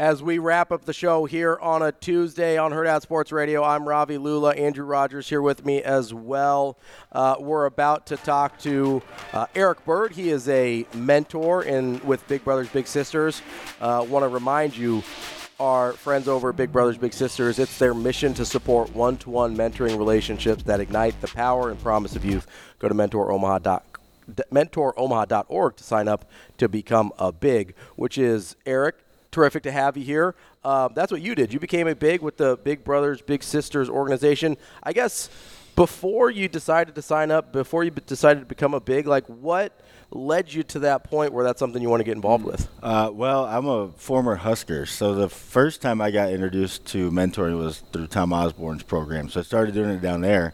As we wrap up the show here on a Tuesday on Hurrdat Sports Radio, I'm Ravi Lulla. Andrew Rogers here with me as well. Uh, we're about to talk to uh, Erik Bird. He is a mentor in with Big Brothers Big Sisters. Uh, Want to remind you, our friends over Big Brothers Big Sisters, it's their mission to support one-to-one mentoring relationships that ignite the power and promise of youth. Go to mentoromaha.com mentoromaha.org to sign up to become a big, which is Erik. Terrific to have you here. Uh, that's what you did. You became a big with the Big Brothers Big Sisters organization. I guess before you decided to sign up, before you decided to become a big, like what led you to that point where that's something you want to get involved with? Uh, well, I'm a former Husker, so the first time I got introduced to mentoring was through Tom Osborne's program. So I started doing it down there.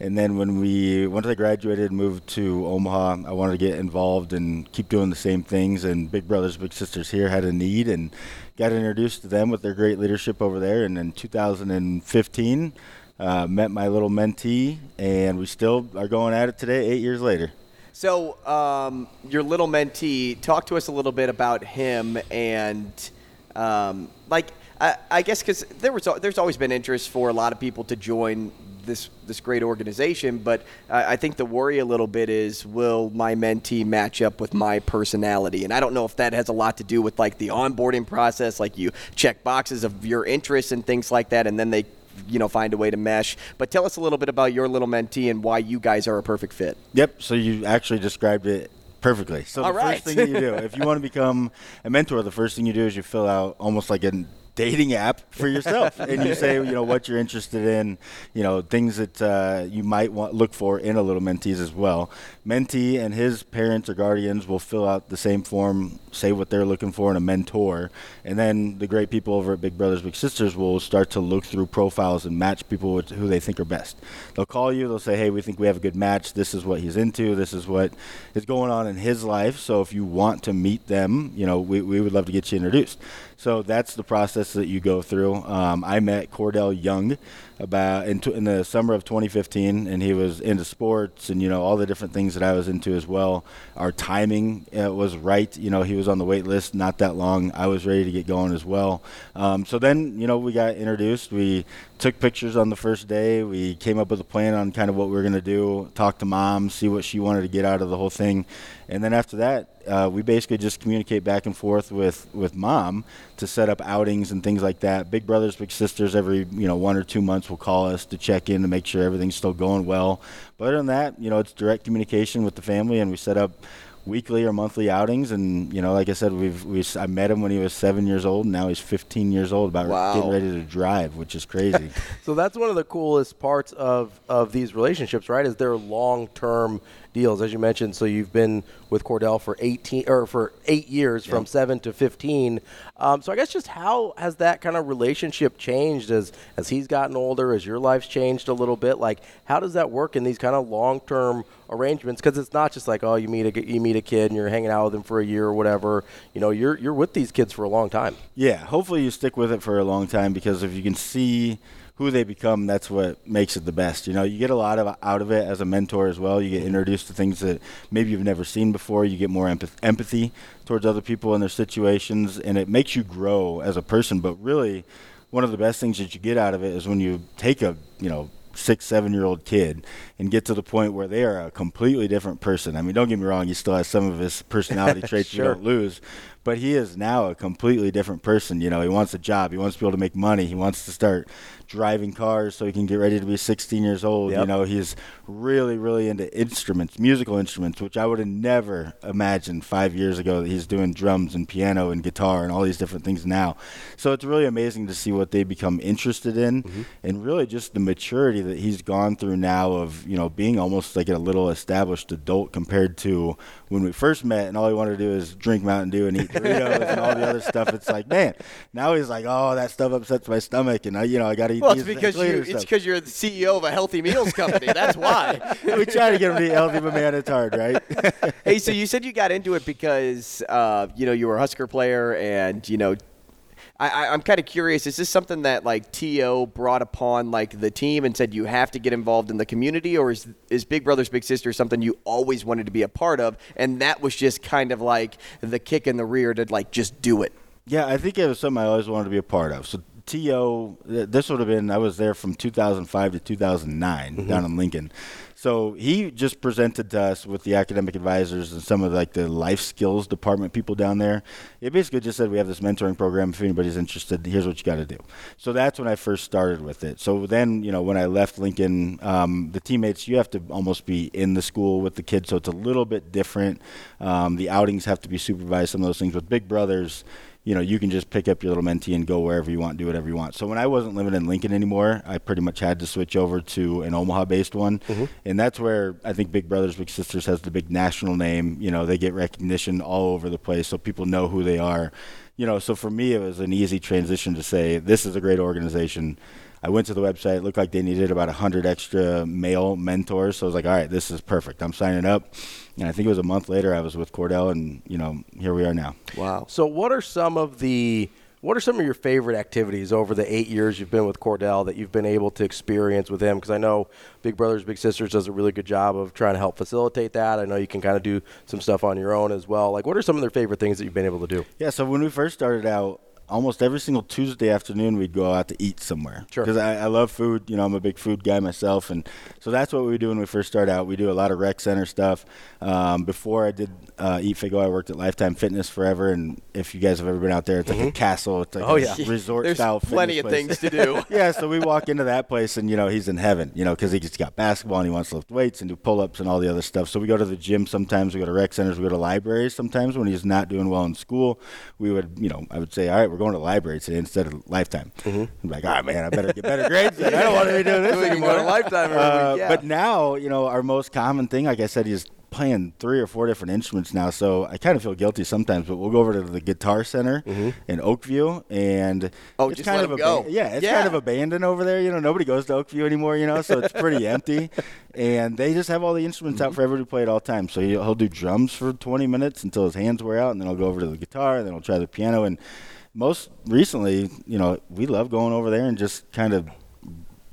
And then when we once I graduated, and moved to Omaha, I wanted to get involved and keep doing the same things. And Big Brothers Big Sisters here had a need, and got introduced to them with their great leadership over there. And in 2015, uh, met my little mentee, and we still are going at it today, eight years later. So, um, your little mentee, talk to us a little bit about him and, um, like, I, I guess because there was there's always been interest for a lot of people to join this this great organization, but I, I think the worry a little bit is will my mentee match up with my personality? And I don't know if that has a lot to do with like the onboarding process, like you check boxes of your interests and things like that, and then they you know find a way to mesh. But tell us a little bit about your little mentee and why you guys are a perfect fit. Yep. So you actually described it perfectly. So All the right. first thing you do, if you want to become a mentor, the first thing you do is you fill out almost like a dating app for yourself, and you say, you know, what you're interested in, you know, things that uh, you might want look for in a little mentees as well. Mentee and his parents or guardians will fill out the same form, say what they're looking for in a mentor, and then the great people over at Big Brothers Big Sisters will start to look through profiles and match people with who they think are best. They'll call you, they'll say, hey, we think we have a good match. This is what he's into. This is what is going on in his life. So if you want to meet them, you know, we, we would love to get you introduced. So that's the process that you go through. Um, I met Cordell Young about in, t- in the summer of 2015, and he was into sports and you know all the different things that I was into as well. Our timing uh, was right. You know, he was on the wait list not that long. I was ready to get going as well. Um, so then you know we got introduced. We took pictures on the first day. We came up with a plan on kind of what we were going to do. Talk to mom, see what she wanted to get out of the whole thing, and then after that, uh, we basically just communicate back and forth with with mom to set up outings and things like that. Big brothers, big sisters, every you know one or two months will call us to check in to make sure everything's still going well. But other than that, you know, it's direct communication with the family, and we set up weekly or monthly outings. And you know, like I said, we've we I met him when he was seven years old, and now he's 15 years old, about Wow. getting ready to drive, which is crazy. So that's one of the coolest parts of, of these relationships, right? Is they're long term deals, as you mentioned. So you've been with Cordell for eighteen or for eight years, from seven to fifteen. Um, so I guess just how has that kind of relationship changed as as he's gotten older, as your life's changed a little bit? Like, how does that work in these kind of long term arrangements? Because it's not just like oh, you meet a you meet a kid and you're hanging out with them for a year or whatever. You know, you're you're with these kids for a long time. Yeah, hopefully you stick with it for a long time because if you can see who they become, that's what makes it the best. You know, you get a lot of out of it as a mentor as well. You get introduced to things that maybe you've never seen before. You get more empath- empathy towards other people and their situations, and it makes you grow as a person. But really, one of the best things that you get out of it is when you take a you know six, seven year old kid and get to the point where they are a completely different person. I mean, don't get me wrong, he still has some of his personality traits you don't lose, but he is now a completely different person. You know, he wants a job, he wants to be able to make money, he wants to start driving cars so he can get ready to be 16 years old. You know, he's really, really into instruments, musical instruments, which I would have never imagined five years ago that he's doing drums and piano and guitar and all these different things now. So it's really amazing to see what they become interested in Mm-hmm. and really just the maturity maturity that he's gone through now of you know being almost like a little established adult compared to when we first met and all he wanted to do is drink Mountain Dew and eat Doritos and all the other stuff. It's like man, now he's like oh that stuff upsets my stomach and I you know I got to eat. Well, these it's because you, it's because you're the CEO of a healthy meals company. That's why. we try to get him to eat healthy, but man, it's hard, right? hey, so you said you got into it because uh, you know you were a Husker player, and you know, I, I, I'm kind of curious. Is this something that like TO brought upon like the team and said you have to get involved in the community, or is is Big Brothers Big Sisters something you always wanted to be a part of, and that was just kind of like the kick in the rear to like just do it? Yeah, I think it was something I always wanted to be a part of. So TO, this would have been, I was there from 2005 to 2009 down mm-hmm. in Lincoln. So he just presented to us with the academic advisors and some of like the life skills department people down there. It basically just said we have this mentoring program. If anybody's interested, here's what you got to do. So that's when I first started with it. So then, you know, when I left Lincoln, um, the teammates, you have to almost be in the school with the kids. So it's a little bit different. Um, the outings have to be supervised. Some of those things with Big Brothers you know, you can just pick up your little mentee and go wherever you want, do whatever you want. So when I wasn't living in Lincoln anymore, I pretty much had to switch over to an Omaha-based one, mm-hmm. and that's where I think Big Brothers Big Sisters has the big national name. You know, they get recognition all over the place, so people know who they are. You know, so for me, it was an easy transition to say this is a great organization. I went to the website. It looked like they needed about 100 extra male mentors. So I was like, all right, this is perfect. I'm signing up. And I think it was a month later, I was with Cordell, and, you know, here we are now. Wow. So, what are some of the what are some of your favorite activities over the eight years you've been with Cordell that you've been able to experience with him? Because I know Big Brothers Big Sisters does a really good job of trying to help facilitate that. I know you can kind of do some stuff on your own as well. Like, what are some of their favorite things that you've been able to do? Yeah, so when we first started out, almost every single Tuesday afternoon we'd go out to eat somewhere. Sure. Because I, I love food. You know, I'm a big food guy myself, and so that's what we do when we first start out. We do a lot of rec center stuff. Um, before I did uh, Eat Fit Go, I worked at Lifetime Fitness forever, and if you guys have ever been out there, it's like a castle. It's like Oh, a yeah. resort There's style. plenty of fitness things to do. yeah, so we walk into that place, and you know he's in heaven. You know, because he just got basketball and he wants to lift weights and do pull-ups and all the other stuff. So we go to the gym sometimes. We go to rec centers. We go to libraries sometimes when he's not doing well in school. We would, you know, I would say, all right, we're going to the library today instead of Lifetime. Mm-hmm. I'm like, all right, man, I better get better grades. I don't want to be doing this anymore. go to Lifetime Uh, yeah. But now, you know, our most common thing, like I said, he's playing three or four different instruments now. So I kind of feel guilty sometimes. But we'll go over to the Guitar Center mm-hmm. in Oakview, and Oh, it's just kind let of him a go. yeah, it's Yeah. kind of abandoned over there. You know, nobody goes to Oakview anymore. You know, so it's pretty empty, and they just have all the instruments out mm-hmm. for everybody to play at all times. So he'll, he'll do drums for 20 minutes until his hands wear out, and then I'll go over to the guitar, and then I'll try the piano. And most recently, you know, we love going over there and just kind of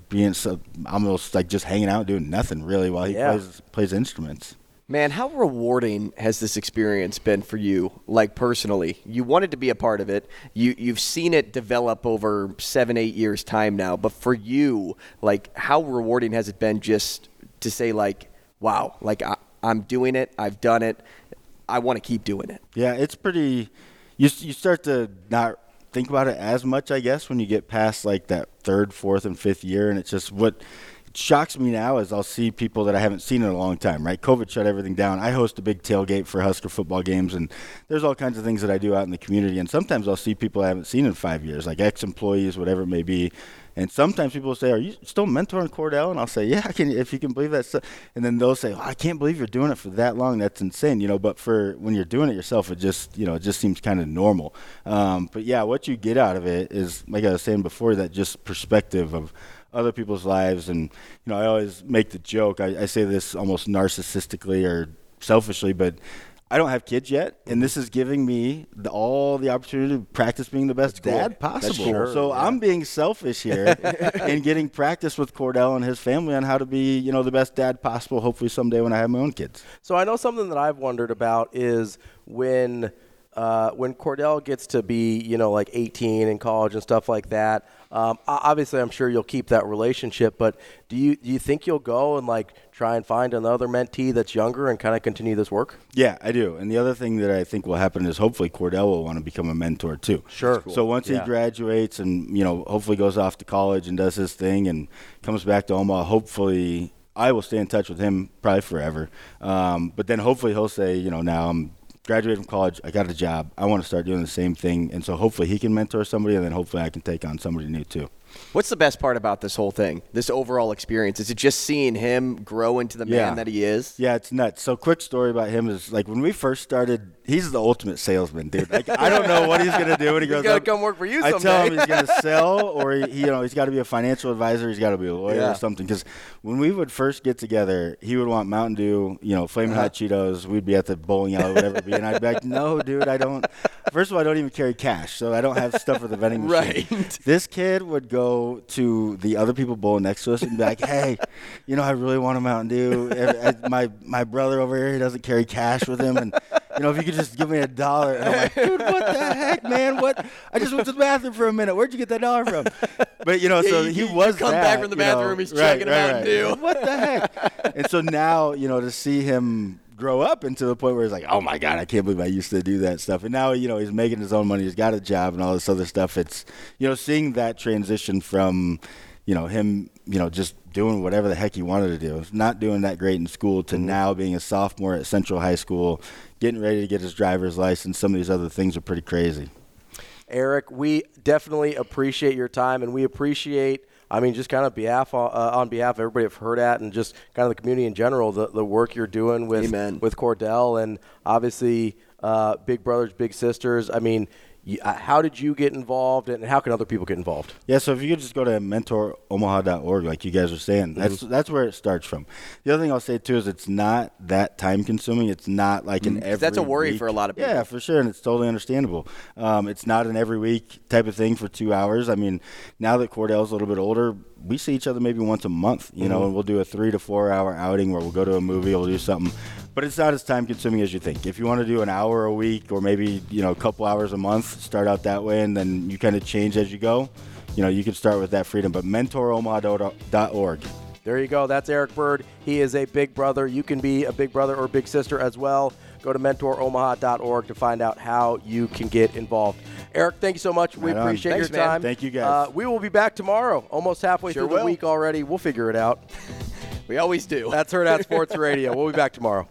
being so almost like just hanging out doing nothing really while he Yeah. plays plays instruments. Man, how rewarding has this experience been for you, like personally? You wanted to be a part of it. You you've seen it develop over seven, eight years time now. But for you, like, how rewarding has it been just to say, like, wow, like I, I'm doing it, I've done it, I want to keep doing it. Yeah, it's pretty. You you start to not think about it as much, I guess, when you get past like that third, fourth, and fifth year, and it's just what shocks me now is I'll see people that I haven't seen in a long time. Right, COVID shut everything down. I host a big tailgate for Husker football games, and there's all kinds of things that I do out in the community. And sometimes I'll see people I haven't seen in five years, like ex-employees, whatever it may be. And sometimes people will say, "Are you still mentoring Cordell?" And I'll say, "Yeah, can, if you can believe that." And then they'll say, oh, "I can't believe you're doing it for that long. That's insane." You know, but for when you're doing it yourself, it just you know it just seems kind of normal. Um, but yeah, what you get out of it is, like I was saying before, that just perspective of other people's lives. And you know, I always make the joke. I, I say this almost narcissistically or selfishly, but I don't have kids yet, and this is giving me the, all the opportunity to practice being the best dad possible. Sure, so yeah. I'm being selfish here and getting practice with Cordell and his family on how to be, you know, the best dad possible. Hopefully someday when I have my own kids. So I know something that I've wondered about is when uh, when Cordell gets to be, you know, like 18 in college and stuff like that. Um, obviously, I'm sure you'll keep that relationship. But do you do you think you'll go and like try and find another mentee that's younger and kind of continue this work? Yeah, I do. And the other thing that I think will happen is hopefully Cordell will want to become a mentor too. Sure. So once Yeah. he graduates and you know hopefully goes off to college and does his thing and comes back to Omaha, hopefully I will stay in touch with him probably forever. Um, but then hopefully he'll say, you know, now I'm graduated from college, I got a job, I want to start doing the same thing, and so hopefully he can mentor somebody, and then hopefully I can take on somebody new too. What's the best part about this whole thing? This overall experience? Is it just seeing him grow into the man that he is? Yeah, it's nuts. So, quick story about him is like when we first started, he's the ultimate salesman, dude. Like I don't know what he's gonna do when he He's goes. gonna up. come work for you I tell him he's gonna sell, or he, you know, he's got to be a financial advisor. He's got to be a lawyer Yeah. or something. Because when we would first get together, he would want Mountain Dew, you know, flaming hot Uh-huh. Cheetos. We'd be at the bowling alley, whatever it be, and I'd be like, "No, dude, I don't." First of all, I don't even carry cash, so I don't have stuff for the vending machine. Right. This kid would go to the other people bowling next to us and be like, "Hey, you know, I really want a Mountain Dew. My my brother over here, he doesn't carry cash with him, and you know, if you could just give me a dollar." And I'm like, "Dude, what the heck, man? What? I just went to the bathroom for a minute. Where'd you get that dollar from?" But you know, Yeah, so you- he was come that, back from the you know. bathroom, he's Right, chugging a right, Mountain right. Dew. What the heck? and so now, you know, to see him grow up into the point where he's like, oh my God, I can't believe I used to do that stuff. And now, you know, he's making his own money. He's got a job and all this other stuff. It's, you know, seeing that transition from, you know, him, you know, just doing whatever the heck he wanted to do, not doing that great in school to mm-hmm. now being a sophomore at Central High School, getting ready to get his driver's license. Some of these other things are pretty crazy. Erik, we definitely appreciate your time, and we appreciate. I mean, just kind of behalf uh, on behalf of everybody I've heard at and just kind of the community in general, the, the work you're doing with Amen. with Cordell and obviously uh, Big Brothers Big Sisters. I mean, Uh, how did you get involved, and how can other people get involved? Yeah, so if you could just go to mentoromaha.org, like you guys were saying, mm-hmm. that's that's where it starts from. The other thing I'll say too is it's not that time consuming. It's not like an mm-hmm. every. that's a worry week- for a lot of people. Yeah, for sure, and it's totally understandable. Um, it's not an every week type of thing for two hours. I mean, now that Cordell's a little bit older, we see each other maybe once a month, you know, mm-hmm. and we'll do a three to four hour outing where we'll go to a movie, we'll do something. But it's not as time consuming as you think. If you want to do an hour a week or maybe, you know, a couple hours a month, start out that way and then you kind of change as you go. You know, you can start with that freedom. But mentoromaha.org. There you go. That's Erik Bird. He is a big brother. You can be a big brother or big sister as well. Go to mentoromaha.org to find out how you can get involved. Erik, thank you so much. We Right appreciate Thanks, your man. time. Thank you, guys. Uh, we will be back tomorrow, almost halfway Sure through the week already. We'll figure it out. We always do. That's Hurrdat Sports Radio. We'll be back tomorrow.